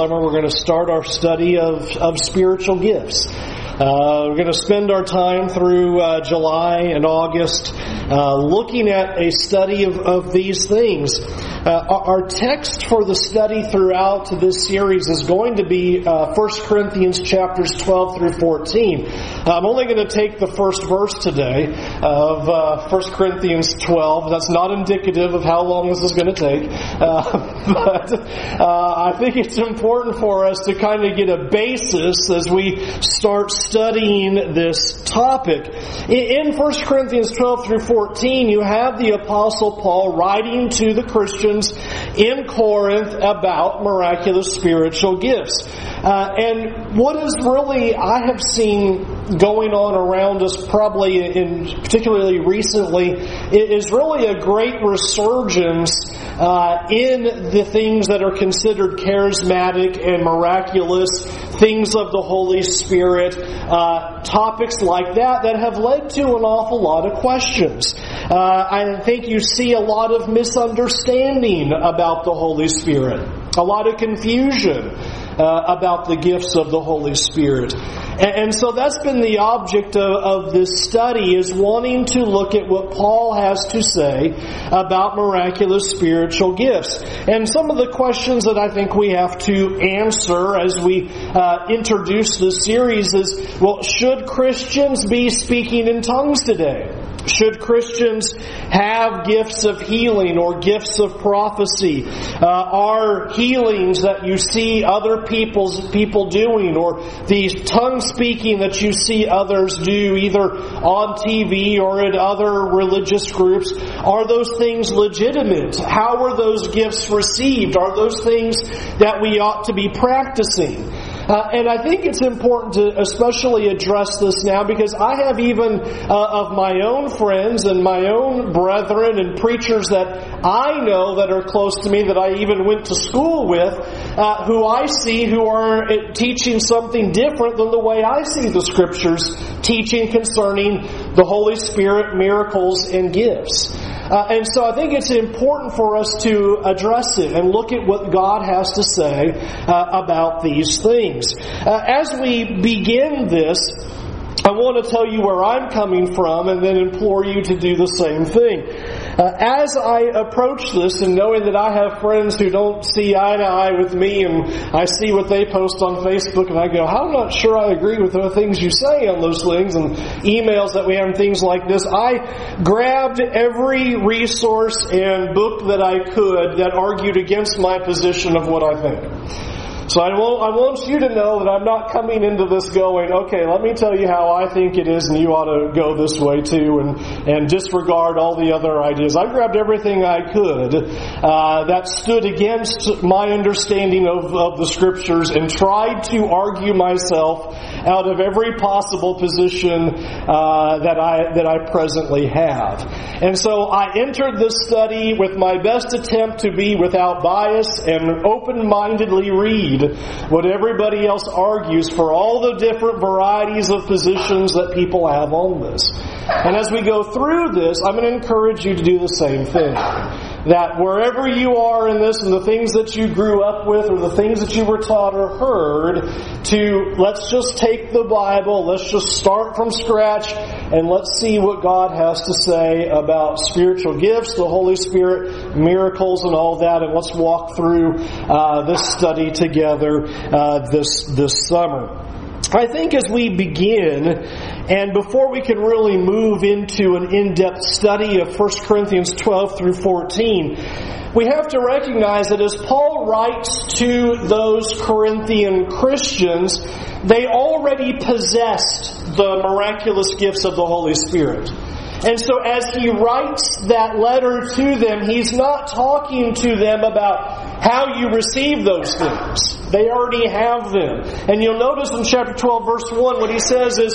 summer we're going to start our study of, of spiritual gifts. Uh, we're going to spend our time through uh, July and August uh, looking at a study of, of these things. Uh, our text for the study throughout this series is going to be uh, 1 Corinthians chapters 12 through 14. I'm only going to take the first verse today of uh, 1 Corinthians 12. That's not indicative of how long this is going to take, but I think it's important for us to kind of get a basis as we start studying this topic. In 1 Corinthians 12 through 14, you have the Apostle Paul writing to the Christians in Corinth about miraculous spiritual gifts. Uh, and what is really, I have seen going on around us probably in particularly recently is really a great resurgence uh, in the things that are considered charismatic and miraculous, things of the Holy Spirit, uh, topics like that that have led to an awful lot of questions. Uh, I think you see a lot of misunderstanding about the Holy Spirit, a lot of confusion uh, about the gifts of the Holy Spirit. And, so that's been the object of, of, this study is wanting to look at what Paul has to say about miraculous spiritual gifts. And some of the questions that I think we have to answer as we uh, introduce this series is, well, should Christians be speaking in tongues today? Should Christians have gifts of healing or gifts of prophecy? Uh, are healings that you see other people's people doing, or these tongue speaking that you see others do, either on TV or in other religious groups, are those things legitimate? How are those gifts received? Are those things that we ought to be practicing? Uh, and I think it's important to especially address this now because I have even uh, of my own friends and my own brethren and preachers that I know that are close to me that I even went to school with uh, who I see who are uh, teaching something different than the way I see the scriptures teaching concerning the Holy Spirit, miracles, and gifts. Uh, and so I think it's important for us to address it and look at what God has to say uh, about these things. Uh, as we begin this, I want to tell you where I'm coming from and then implore you to do the same thing. Uh, as I approach this and knowing that I have friends who don't see eye to eye with me and I see what they post on Facebook and I go, I'm not sure I agree with the things you say on those things and emails that we have and things like this, I grabbed every resource and book that I could that argued against my position of what I think. So I want, I want you to know that I'm not coming into this going, okay, let me tell you how I think it is and you ought to go this way too and, and disregard all the other ideas. I grabbed everything I could uh, that stood against my understanding of, of the scriptures and tried to argue myself out of every possible position uh, that I that I presently have. And so I entered this study with my best attempt to be without bias and open-mindedly read what everybody else argues for all the different varieties of positions that people have on this. And as we go through this, I'm going to encourage you to do the same thing. That wherever you are in this and the things that you grew up with or the things that you were taught or heard, to let's just take the Bible, let's just start from scratch, and let's see what God has to say about spiritual gifts, the Holy Spirit, miracles, and all that, and let's walk through uh, this study together uh, this this summer. I think as we begin, and before we can really move into an in-depth study of 1 Corinthians 12 through 14, we have to recognize that as Paul writes to those Corinthian Christians, they already possessed the miraculous gifts of the Holy Spirit. And so as he writes that letter to them, he's not talking to them about how you receive those things. They already have them. And you'll notice in chapter 12 verse 1 what he says is,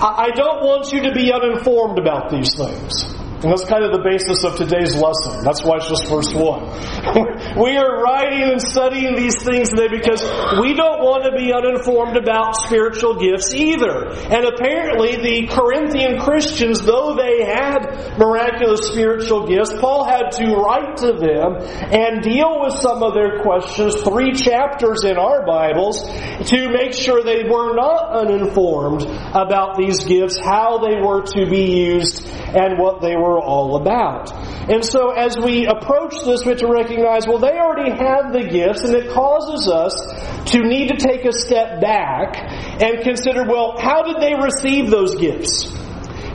I don't want you to be uninformed about these things. And that's kind of the basis of today's lesson. That's why it's just verse 1. we are writing and studying these things today because we don't want to be uninformed about spiritual gifts either. And apparently the Corinthian Christians, though they had miraculous spiritual gifts, Paul had to write to them and deal with some of their questions, three chapters in our Bibles, to make sure they were not uninformed about these gifts, how they were to be used, and what they were all about. And so as we approach this, we have to recognize, well, they already had the gifts, and it causes us to need to take a step back and consider, well, how did they receive those gifts?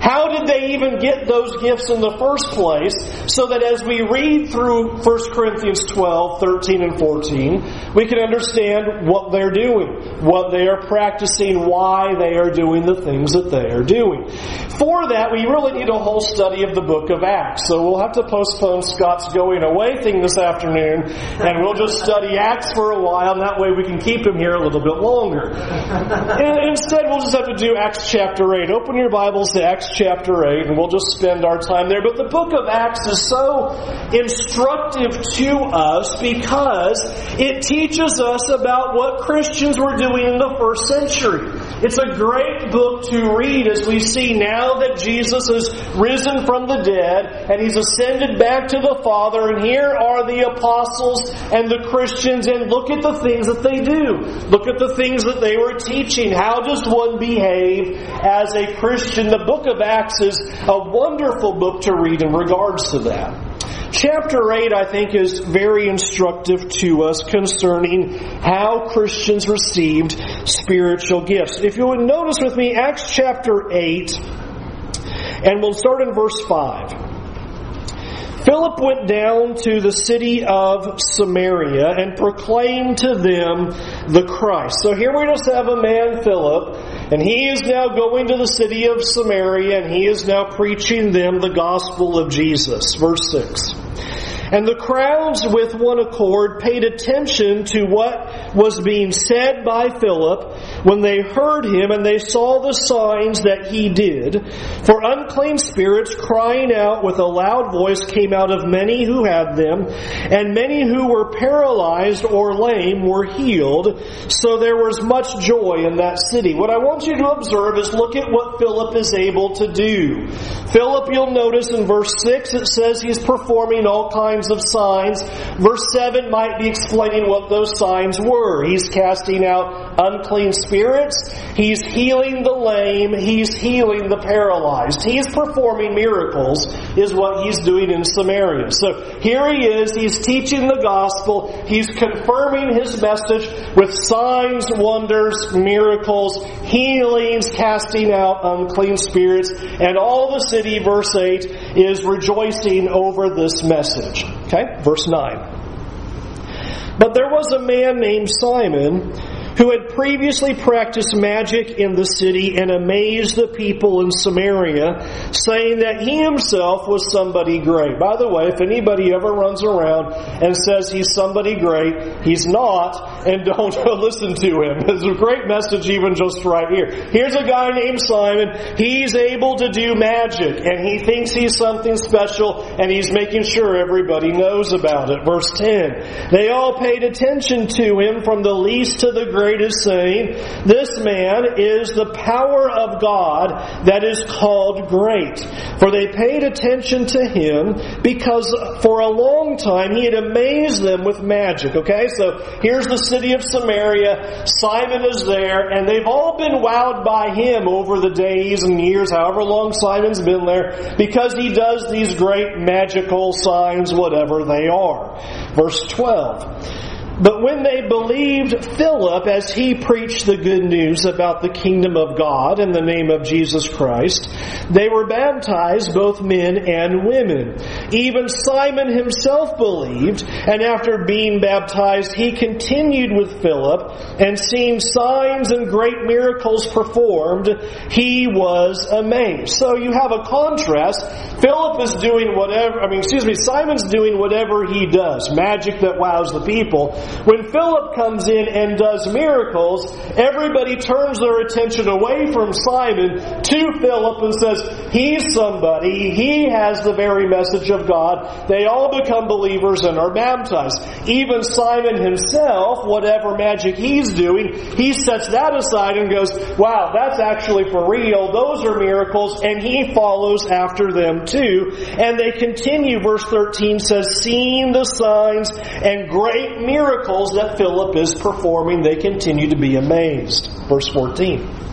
How did they even get those gifts in the first place? So that as we read through 1 Corinthians 12, 13, and 14, we can understand what they're doing, what they are practicing, why they are doing the things that they are doing. For that, we really need a whole study of the book of Acts. So we'll have to postpone Scott's going away thing this afternoon, and we'll just study Acts for a while, and that way we can keep him here a little bit longer. And instead, we'll just have to do Acts chapter 8. Open your Bibles to Acts chapter 8, and we'll just spend our time there. But the book of Acts is so instructive to us because it teaches us about what Christians were doing in the first century. It's a great book to read as we see now that Jesus has risen from the dead and he's ascended back to the Father, and here are the apostles and the Christians, and look at the things that they do. Look at the things that they were teaching. How does one behave as a Christian? The book of Acts is a wonderful book to read in regards to that. Chapter 8, I think, is very instructive to us concerning how Christians received spiritual gifts. If you would notice with me, Acts chapter 8, and we'll start in verse 5. Philip went down to the city of Samaria and proclaimed to them the Christ. So here we just have a man, Philip, and he is now going to the city of Samaria and he is now preaching them the gospel of Jesus. Verse 6. And the crowds with one accord paid attention to what was being said by Philip when they heard him and they saw the signs that he did. For unclean spirits crying out with a loud voice came out of many who had them, and many who were paralyzed or lame were healed. So there was much joy in that city. What I want you to observe is look at what Philip is able to do. Philip, you'll notice in verse 6, it says he's performing all kinds kinds of signs. Verse 7 might be explaining what those signs were. He's casting out unclean spirits. He's healing the lame. He's healing the paralyzed. He's performing miracles is what he's doing in Samaria. So here he is. He's teaching the gospel. He's confirming his message with signs, wonders, miracles, healings, casting out unclean spirits. And all the city, verse 8, is rejoicing over this message. Okay, verse 9. But there was a man named Simon who had previously practiced magic in the city and amazed the people in Samaria, saying that he himself was somebody great. By the way, if anybody ever runs around and says he's somebody great, he's not, and don't listen to him. It's a great message even just right here. Here's a guy named Simon. He's able to do magic, and he thinks he's something special, and he's making sure everybody knows about it. Verse 10. They all paid attention to him from the least to the greatest great is saying, This man is the power of God that is called great. For they paid attention to him because for a long time he had amazed them with magic. Okay, so here's the city of Samaria. Simon is there, and they've all been wowed by him over the days and years, however long Simon's been there, because he does these great magical signs, whatever they are. Verse 12. But when they believed Philip as he preached the good news about the kingdom of God in the name of Jesus Christ, they were baptized, both men and women. Even Simon himself believed, and after being baptized, he continued with Philip, and seeing signs and great miracles performed, he was amazed. So you have a contrast. Philip is doing whatever, I mean, excuse me, Simon's doing whatever he does, magic that wows the people. When Philip comes in and does miracles, everybody turns their attention away from Simon to Philip and says, He's somebody. He has the very message of God. They all become believers and are baptized. Even Simon himself, whatever magic he's doing, he sets that aside and goes, Wow, that's actually for real. Those are miracles. And he follows after them too. And they continue, verse 13 says, seeing the signs and great miracles that Philip is performing, they continue to be amazed. Verse 14.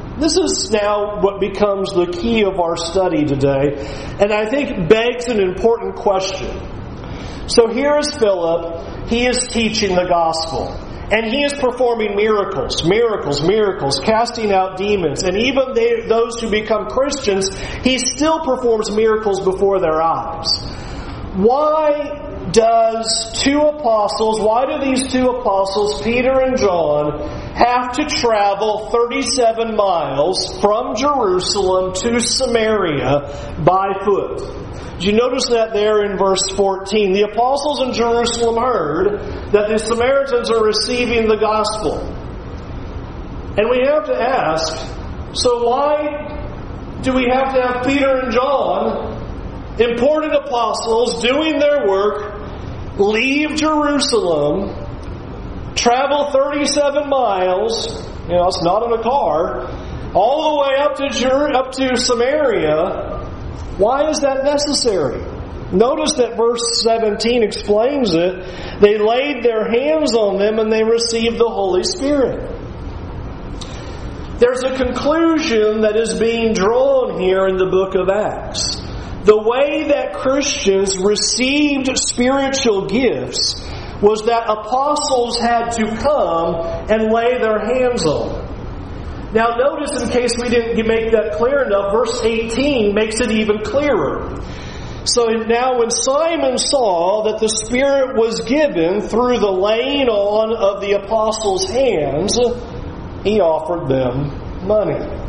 This is now what becomes the key of our study today, and I think begs an important question. So here is Philip, he is teaching the gospel. And he is performing miracles, miracles, miracles, casting out demons. And even they, those who become Christians, he still performs miracles before their eyes. Why does two apostles, why do these two apostles, Peter and John, have to travel 37 miles from Jerusalem to Samaria by foot? Did you notice that there in verse 14? The apostles in Jerusalem heard that the Samaritans are receiving the gospel. And we have to ask, so why do we have to have Peter and John important apostles doing their work, leave Jerusalem, travel 37 miles, you know, it's not in a car, all the way up to, up to Samaria. Why is that necessary? Notice that verse 17 explains it. They laid their hands on them and they received the Holy Spirit. There's a conclusion that is being drawn here in the book of Acts. The way that Christians received spiritual gifts was that apostles had to come and lay their hands on them. Now, notice in case we didn't make that clear enough, verse 18 makes it even clearer. So now, when Simon saw that the Spirit was given through the laying on of the apostles' hands, he offered them money.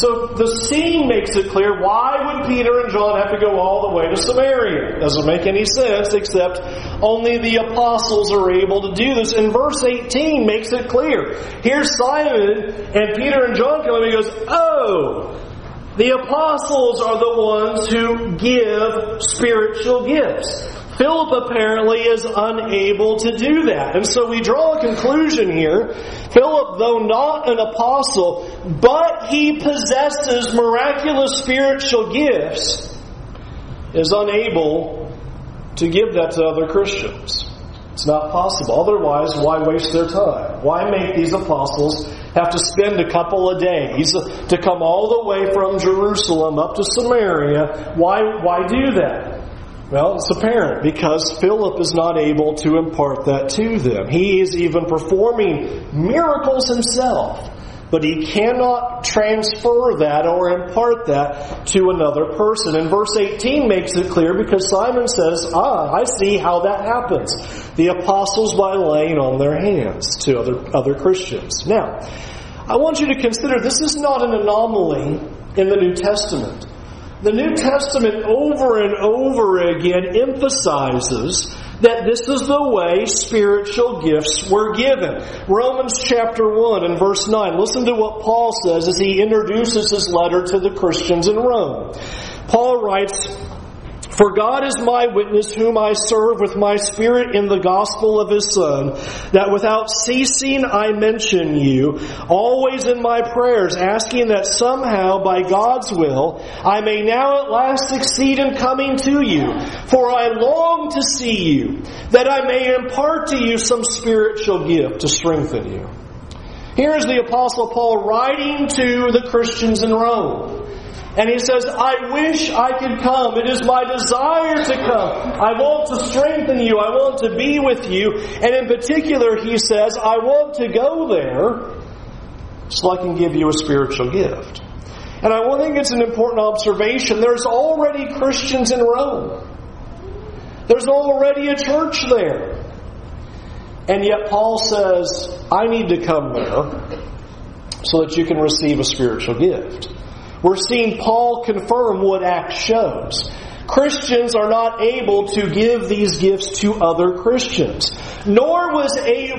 So the scene makes it clear why would Peter and John have to go all the way to Samaria? Doesn't make any sense except only the apostles are able to do this. And verse 18 makes it clear. Here's Simon and Peter and John come and he goes, Oh, the apostles are the ones who give spiritual gifts. Philip apparently is unable to do that. And so we draw a conclusion here. Philip, though not an apostle, but he possesses miraculous spiritual gifts, is unable to give that to other Christians. It's not possible. Otherwise, why waste their time? Why make these apostles have to spend a couple of days to come all the way from Jerusalem up to Samaria? Why, why do that? Well, it's apparent because Philip is not able to impart that to them. He is even performing miracles himself, but he cannot transfer that or impart that to another person. And verse 18 makes it clear because Simon says, Ah, I see how that happens. The apostles by laying on their hands to other, other Christians. Now, I want you to consider this is not an anomaly in the New Testament. The New Testament over and over again emphasizes that this is the way spiritual gifts were given. Romans chapter 1 and verse 9. Listen to what Paul says as he introduces his letter to the Christians in Rome. Paul writes, for God is my witness, whom I serve with my spirit in the gospel of his Son, that without ceasing I mention you, always in my prayers, asking that somehow, by God's will, I may now at last succeed in coming to you. For I long to see you, that I may impart to you some spiritual gift to strengthen you. Here is the Apostle Paul writing to the Christians in Rome. And he says, I wish I could come. It is my desire to come. I want to strengthen you. I want to be with you. And in particular, he says, I want to go there so I can give you a spiritual gift. And I think it's an important observation. There's already Christians in Rome. There's already a church there. And yet Paul says, I need to come there so that you can receive a spiritual gift. We're seeing Paul confirm what Acts shows. Christians are not able to give these gifts to other Christians. Nor was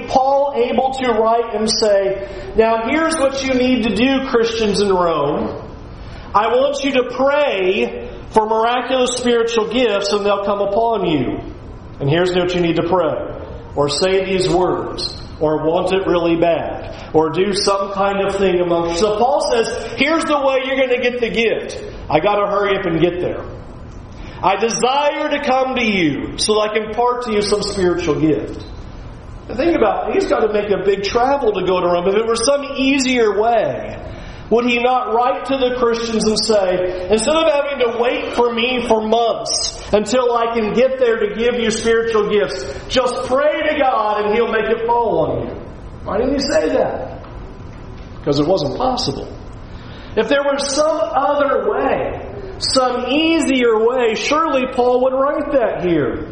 Paul able to write and say, Now here's what you need to do, Christians in Rome. I want you to pray for miraculous spiritual gifts and they'll come upon you. And here's what you need to pray. Or say these words. Or want it really bad. Or do some kind of thing among So Paul says, here's the way you're going to get the gift. I gotta hurry up and get there. I desire to come to you so I can impart to you some spiritual gift. Think about it. He's got to make a big travel to go to Rome. If it were some easier way, would he not write to the Christians and say, instead of having to wait for me for months until I can get there to give you spiritual gifts, just pray to God and he'll make it fall on you? Why didn't he say that? Because it wasn't possible. If there were some other way, some easier way, surely Paul would write that here.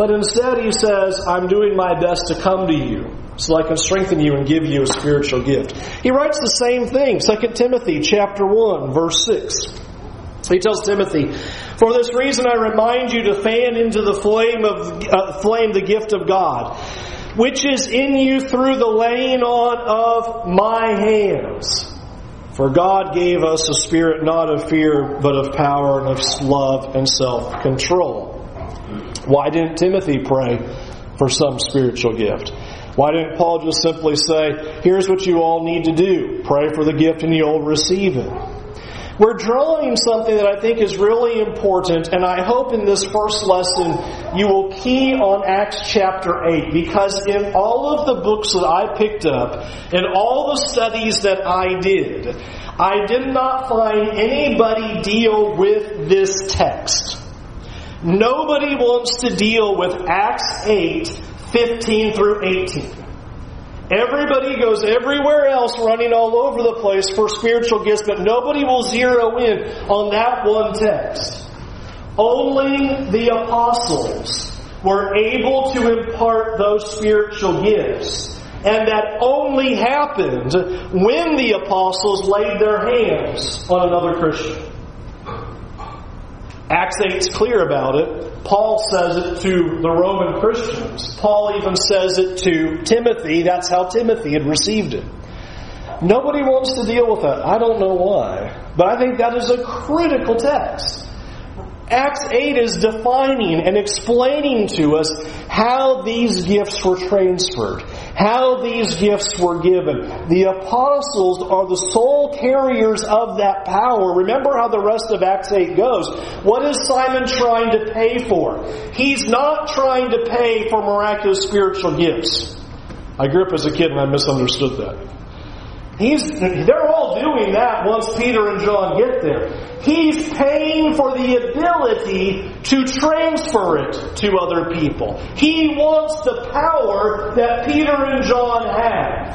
But instead he says, I'm doing my best to come to you so I can strengthen you and give you a spiritual gift. He writes the same thing, 2 Timothy chapter 1, verse 6. He tells Timothy, For this reason I remind you to fan into the flame of uh, flame the gift of God, which is in you through the laying on of my hands. For God gave us a spirit not of fear, but of power and of love and self control. Why didn't Timothy pray for some spiritual gift? Why didn't Paul just simply say, here's what you all need to do pray for the gift and you'll receive it? We're drawing something that I think is really important, and I hope in this first lesson you will key on Acts chapter 8, because in all of the books that I picked up, in all the studies that I did, I did not find anybody deal with this text. Nobody wants to deal with Acts 8, 15 through 18. Everybody goes everywhere else running all over the place for spiritual gifts, but nobody will zero in on that one text. Only the apostles were able to impart those spiritual gifts. And that only happened when the apostles laid their hands on another Christian. Acts 8 is clear about it. Paul says it to the Roman Christians. Paul even says it to Timothy. That's how Timothy had received it. Nobody wants to deal with that. I don't know why. But I think that is a critical text. Acts 8 is defining and explaining to us how these gifts were transferred, how these gifts were given. The apostles are the sole carriers of that power. Remember how the rest of Acts 8 goes. What is Simon trying to pay for? He's not trying to pay for miraculous spiritual gifts. I grew up as a kid and I misunderstood that. He's, they're all doing that once Peter and John get there. He's paying for the ability to transfer it to other people. He wants the power that Peter and John had.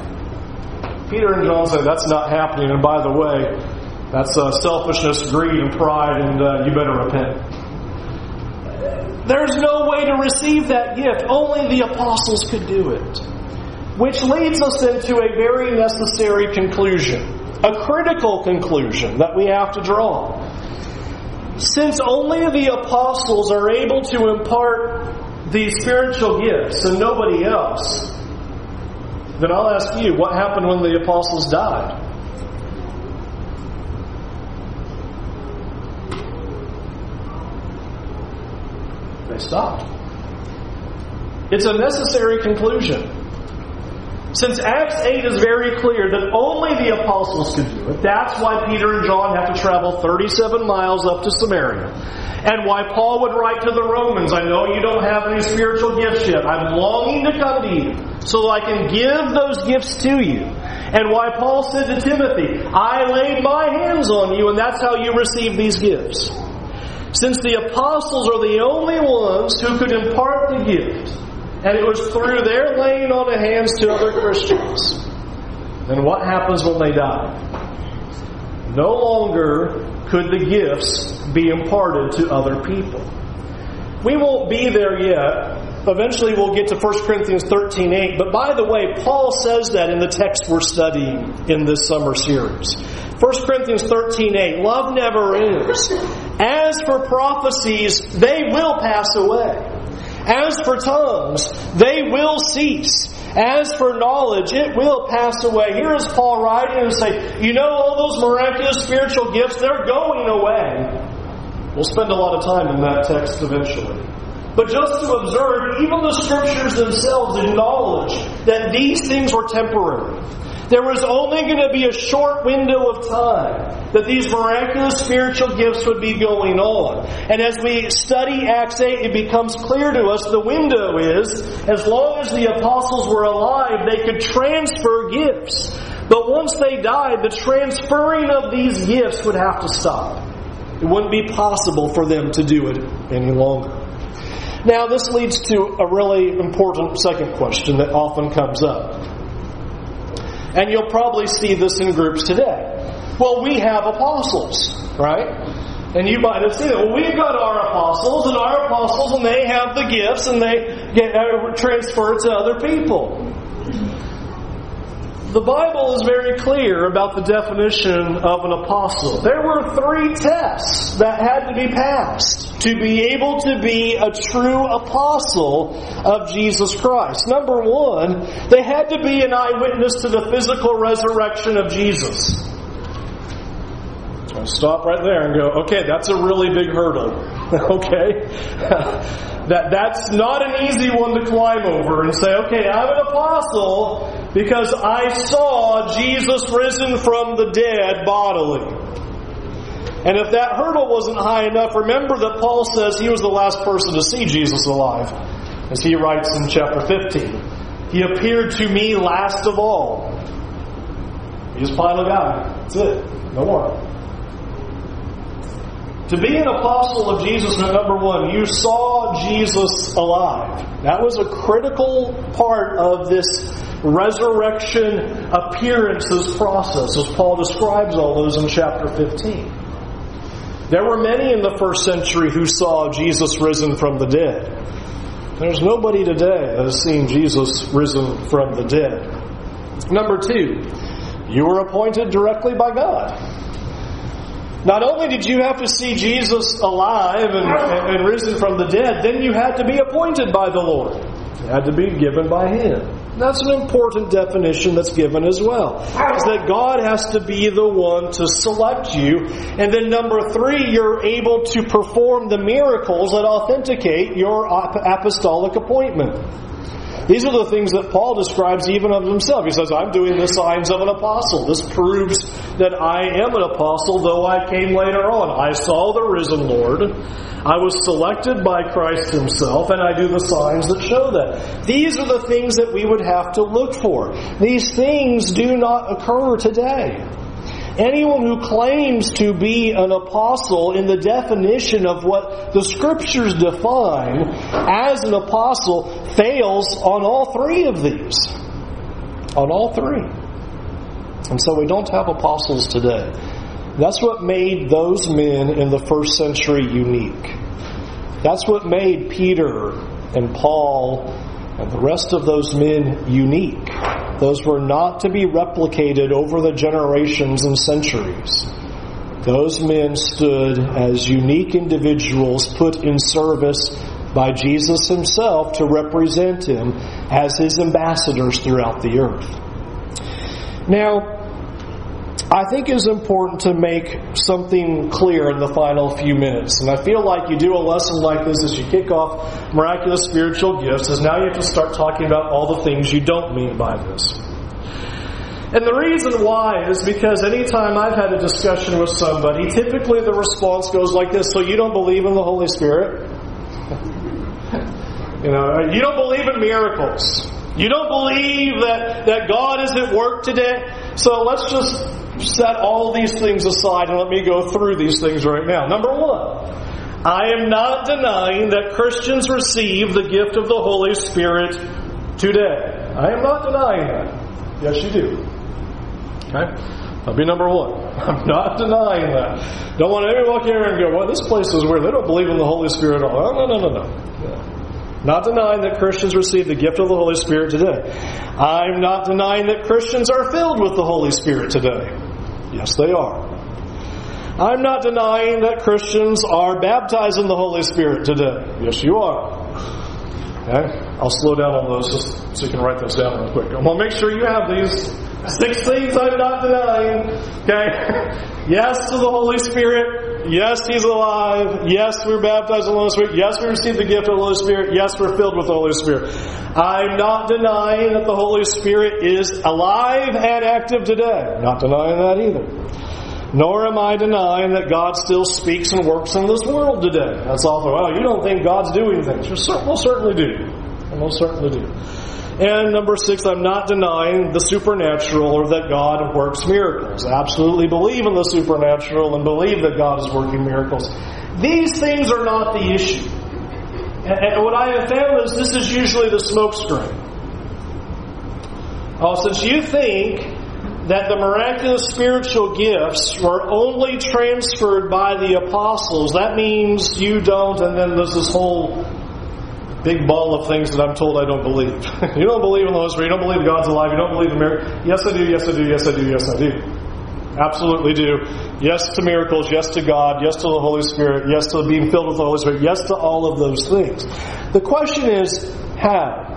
Peter and John say, that's not happening, and by the way, that's uh, selfishness, greed, and pride, and uh, you better repent. There's no way to receive that gift. Only the apostles could do it. Which leads us into a very necessary conclusion, a critical conclusion that we have to draw. Since only the apostles are able to impart these spiritual gifts and nobody else, then I'll ask you, what happened when the apostles died? They stopped. It's a necessary conclusion. Since Acts 8 is very clear that only the apostles could do it, that's why Peter and John have to travel 37 miles up to Samaria. And why Paul would write to the Romans, I know you don't have any spiritual gifts yet. I'm longing to come to you so I can give those gifts to you. And why Paul said to Timothy, I laid my hands on you, and that's how you receive these gifts. Since the apostles are the only ones who could impart the gift, and it was through their laying on of hands to other Christians, then what happens when they die? No longer could the gifts be imparted to other people. We won't be there yet. Eventually we'll get to 1 Corinthians 13 8. But by the way, Paul says that in the text we're studying in this summer series. 1 Corinthians 13 8. Love never ends. As for prophecies, they will pass away. As for tongues, they will cease. As for knowledge, it will pass away. Here is Paul writing and say, you know, all those miraculous spiritual gifts, they're going away. We'll spend a lot of time in that text eventually. But just to observe, even the scriptures themselves acknowledge that these things were temporary. There was only going to be a short window of time that these miraculous spiritual gifts would be going on. And as we study Acts 8, it becomes clear to us the window is, as long as the apostles were alive, they could transfer gifts. But once they died, the transferring of these gifts would have to stop. It wouldn't be possible for them to do it any longer. Now, this leads to a really important second question that often comes up. And you'll probably see this in groups today. Well, we have apostles, right? And you might have seen it. Well, we've got our apostles, and our apostles, and they have the gifts, and they get uh, transferred to other people. The Bible is very clear about the definition of an apostle. There were three tests that had to be passed to be able to be a true apostle of Jesus Christ. Number one, they had to be an eyewitness to the physical resurrection of Jesus. I'll stop right there and go, okay, that's a really big hurdle. okay? that, that's not an easy one to climb over and say, okay, I'm an apostle because I saw Jesus risen from the dead bodily. And if that hurdle wasn't high enough, remember that Paul says he was the last person to see Jesus alive, as he writes in chapter 15. He appeared to me last of all. He's final guy. That's it. No more. To be an apostle of Jesus number one, you saw Jesus alive. That was a critical part of this resurrection appearances process, as Paul describes all those in chapter 15. There were many in the first century who saw Jesus risen from the dead. There's nobody today that has seen Jesus risen from the dead. Number two, you were appointed directly by God. Not only did you have to see Jesus alive and, and, and, risen from the dead, then you had to be appointed by the Lord. You had to be given by Him. That's an important definition that's given as well. Is that God has to be the one to select you. And then number three, you're able to perform the miracles that authenticate your apostolic appointment. These are the things that Paul describes even of himself. He says, I'm doing the signs of an apostle. This proves that I am an apostle, though I came later on. I saw the risen Lord. I was selected by Christ himself, and I do the signs that show that. These are the things that we would have to look for. These things do not occur today. Anyone who claims to be an apostle in the definition of what the scriptures define as an apostle fails on all three of these. On all three. And so we don't have apostles today. That's what made those men in the first century unique. That's what made Peter and Paul and the rest of those men unique. Those were not to be replicated over the generations and centuries. Those men stood as unique individuals put in service by Jesus himself to represent him as his ambassadors throughout the earth. Now, I think it's important to make something clear in the final few minutes. And I feel like you do a lesson like this as you kick off miraculous spiritual gifts, is now you have to start talking about all the things you don't mean by this. And the reason why is because anytime I've had a discussion with somebody, typically the response goes like this So you don't believe in the Holy Spirit? you know, you don't believe in miracles. You don't believe that, that God is at work today? So let's just set all these things aside and let me go through these things right now. Number one, I am not denying that Christians receive the gift of the Holy Spirit today. I am not denying that. Yes, you do. Okay? That'll be number one. I'm not denying that. Don't want anyone walk here and go, well, this place is weird. They don't believe in the Holy Spirit at all. No, no, no, no, no. Not denying that Christians receive the gift of the Holy Spirit today. I'm not denying that Christians are filled with the Holy Spirit today. Yes, they are. I'm not denying that Christians are baptized in the Holy Spirit today. Yes, you are. Okay? I'll slow down on those just so you can write those down real quick. I want to make sure you have these six things I'm not denying. Okay? Yes to the Holy Spirit. Yes, He's alive. Yes, we're baptized in the Holy Spirit. Yes, we receive the gift of the Holy Spirit. Yes, we're filled with the Holy Spirit. I'm not denying that the Holy Spirit is alive and active today. Not denying that either. Nor am I denying that God still speaks and works in this world today. That's awful. Well, you don't think God's doing things. We'll certainly do. We'll certainly do. And number six, I'm not denying the supernatural or that God works miracles. I absolutely believe in the supernatural and believe that God is working miracles. These things are not the issue. And what I have found is this is usually the smokescreen. Oh, since you think that the miraculous spiritual gifts were only transferred by the apostles, that means you don't, and then there's this whole big ball of things that I'm told I don't believe. you don't believe in the Holy Spirit. You don't believe God's alive. You don't believe in miracles. Yes, I do. Yes, I do. Yes, I do. Yes, I do. Absolutely do. Yes to miracles. Yes to God. Yes to the Holy Spirit. Yes to being filled with the Holy Spirit. Yes to all of those things. The question is, how?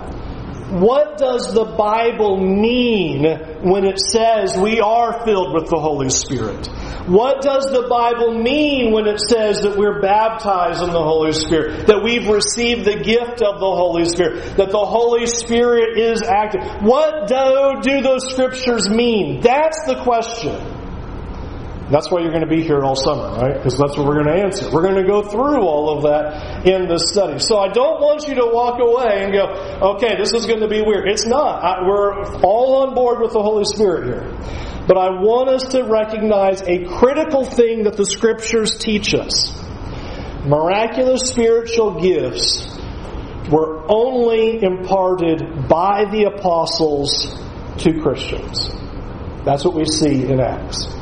What does the Bible mean when it says we are filled with the Holy Spirit? What does the Bible mean when it says that we're baptized in the Holy Spirit? That we've received the gift of the Holy Spirit? That the Holy Spirit is active? What do, do those scriptures mean? That's the question. That's why you're going to be here all summer, right? Because that's what we're going to answer. We're going to go through all of that in this study. So I don't want you to walk away and go, okay, this is going to be weird. It's not. I, we're all on board with the Holy Spirit here. But I want us to recognize a critical thing that the scriptures teach us. Miraculous spiritual gifts were only imparted by the apostles to Christians. That's what we see in Acts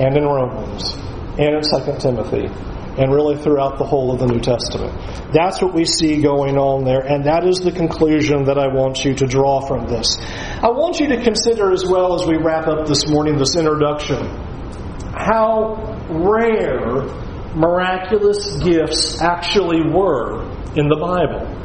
and in Romans and in 2 Timothy and really throughout the whole of the New Testament. That's what we see going on there, and that is the conclusion that I want you to draw from this. I want you to consider as well as we wrap up this morning, this introduction, how rare miraculous gifts actually were in the Bible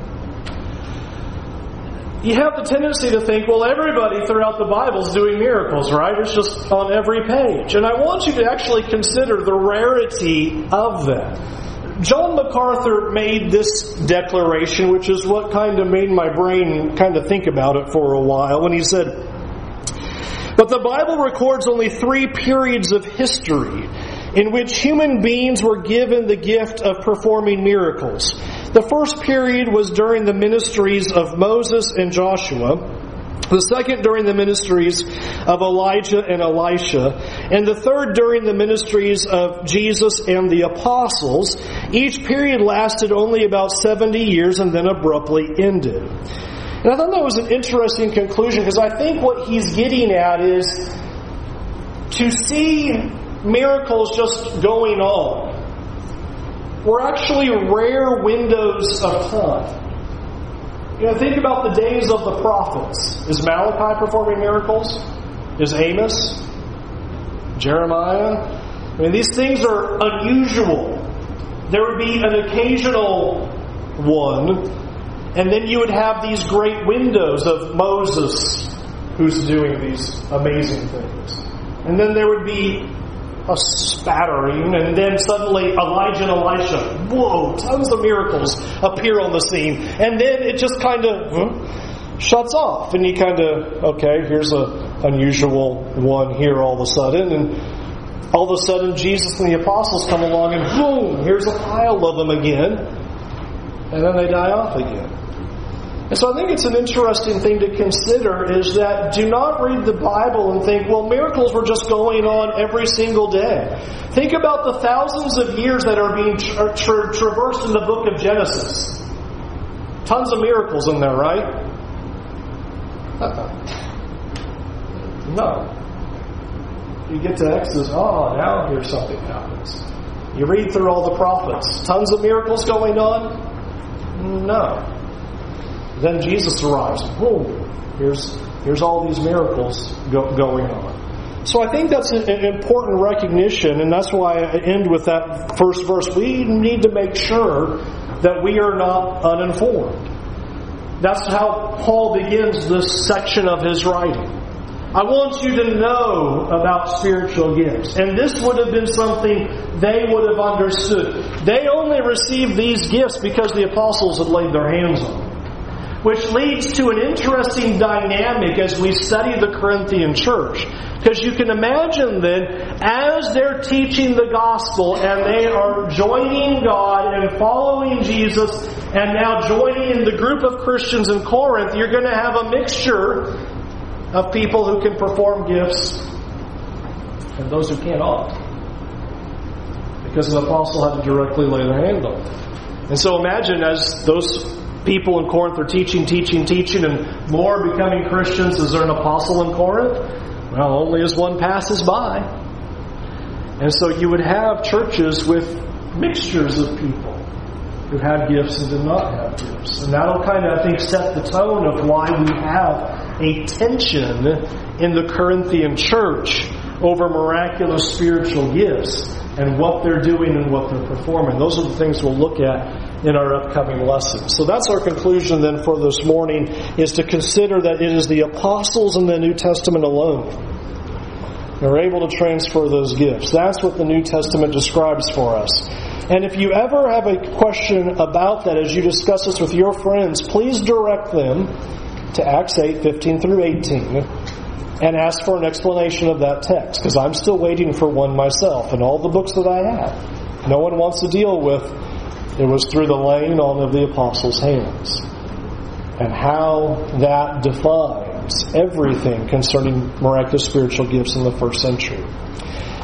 you have the tendency to think, well, everybody throughout the Bible is doing miracles, right? It's just on every page. And I want you to actually consider the rarity of that. John MacArthur made this declaration, which is what kind of made my brain kind of think about it for a while, when he said, But the Bible records only three periods of history in which human beings were given the gift of performing miracles. The first period was during the ministries of Moses and Joshua. The second during the ministries of Elijah and Elisha, and the third during the ministries of Jesus and the apostles. Each period lasted only about 70 years and then abruptly ended. And I thought that was an interesting conclusion because I think what he's getting at is to see miracles just going on were actually rare windows of time. You know, think about the days of the prophets. Is Malachi performing miracles? Is Amos? Jeremiah? I mean, these things are unusual. There would be an occasional one, and then you would have these great windows of Moses who's doing these amazing things. And then there would be a spattering, and then suddenly Elijah and Elisha, whoa, tons of miracles appear on the scene. And then it just kind of hmm, shuts off, and you kind of, okay, here's a unusual one here all of a sudden, and all of a sudden Jesus and the apostles come along, and boom, here's a pile of them again, and then they die off again. And so I think it's an interesting thing to consider is that do not read the Bible and think, well, miracles were just going on every single day. Think about the thousands of years that are being tra- uh, tra- traversed in the book of Genesis. Tons of miracles in there, right? No. You get to Exodus, oh, now here's something happens. You read through all the prophets. Tons of miracles going on? No. Then Jesus arrives. Boom. Here's, here's all these miracles go, going on. So I think that's an important recognition, and that's why I end with that first verse. We need to make sure that we are not uninformed. That's how Paul begins this section of his writing. I want you to know about spiritual gifts. And this would have been something they would have understood. They only received these gifts because the apostles had laid their hands on them which leads to an interesting dynamic as we study the Corinthian church. Because you can imagine then, as they're teaching the gospel and they are joining God and following Jesus and now joining in the group of Christians in Corinth, you're going to have a mixture of people who can perform gifts and those who cannot. Because the apostle had to directly lay their hand on. And so imagine as those people in Corinth are teaching, teaching, teaching, and more becoming Christians. Is there an apostle in Corinth? Well, only as one passes by. And so you would have churches with mixtures of people who had gifts and did not have gifts. And that'll kind of, I think, set the tone of why we have a tension in the Corinthian church over miraculous spiritual gifts and what they're doing and what they're performing. Those are the things we'll look at in our upcoming lessons. So that's our conclusion then for this morning is to consider that it is the apostles in the New Testament alone who are able to transfer those gifts. That's what the New Testament describes for us. And if you ever have a question about that as you discuss this with your friends, please direct them to Acts 8, 15 through 18 and ask for an explanation of that text because I'm still waiting for one myself in all the books that I have. No one wants to deal with it was through the laying on of the apostles' hands and how that defines everything concerning miraculous spiritual gifts in the first century.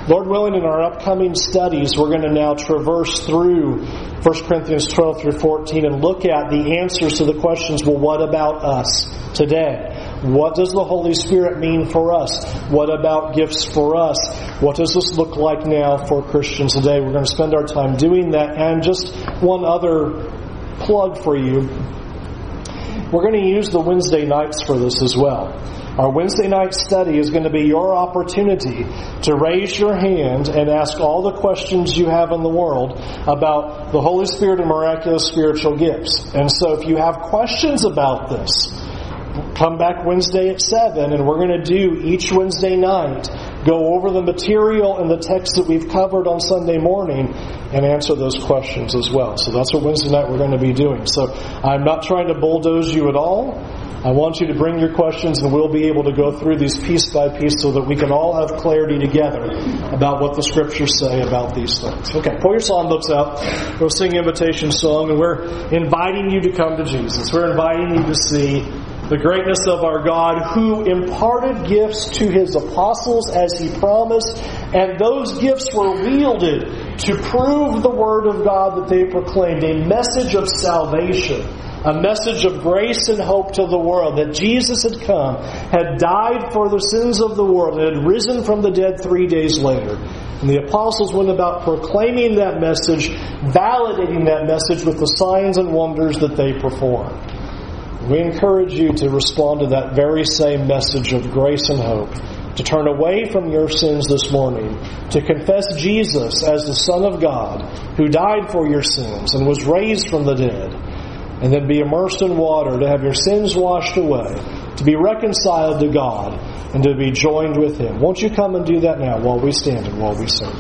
Lord willing, in our upcoming studies, we're going to now traverse through 1 Corinthians 12 through 14 and look at the answers to the questions well, what about us today? What does the Holy Spirit mean for us? What about gifts for us? What does this look like now for Christians today? We're going to spend our time doing that. And just one other plug for you. We're going to use the Wednesday nights for this as well. Our Wednesday night study is going to be your opportunity to raise your hand and ask all the questions you have in the world about the Holy Spirit and miraculous spiritual gifts. And so if you have questions about this, come back Wednesday at 7 and we're going to do each Wednesday night go over the material and the text that we've covered on Sunday morning and answer those questions as well. So that's what Wednesday night we're going to be doing. So I'm not trying to bulldoze you at all. I want you to bring your questions and we'll be able to go through these piece by piece so that we can all have clarity together about what the scriptures say about these things. Okay, pull your psalm books out. We'll sing invitation song and we're inviting you to come to Jesus. We're inviting you to see the greatness of our God who imparted gifts to his apostles as he promised, and those gifts were wielded to prove the word of God that they proclaimed, a message of salvation a message of grace and hope to the world that Jesus had come, had died for the sins of the world, and had risen from the dead three days later. And the apostles went about proclaiming that message, validating that message with the signs and wonders that they performed. We encourage you to respond to that very same message of grace and hope, to turn away from your sins this morning, to confess Jesus as the Son of God, who died for your sins and was raised from the dead and then be immersed in water to have your sins washed away, to be reconciled to God, and to be joined with Him. Won't you come and do that now while we stand and while we sing?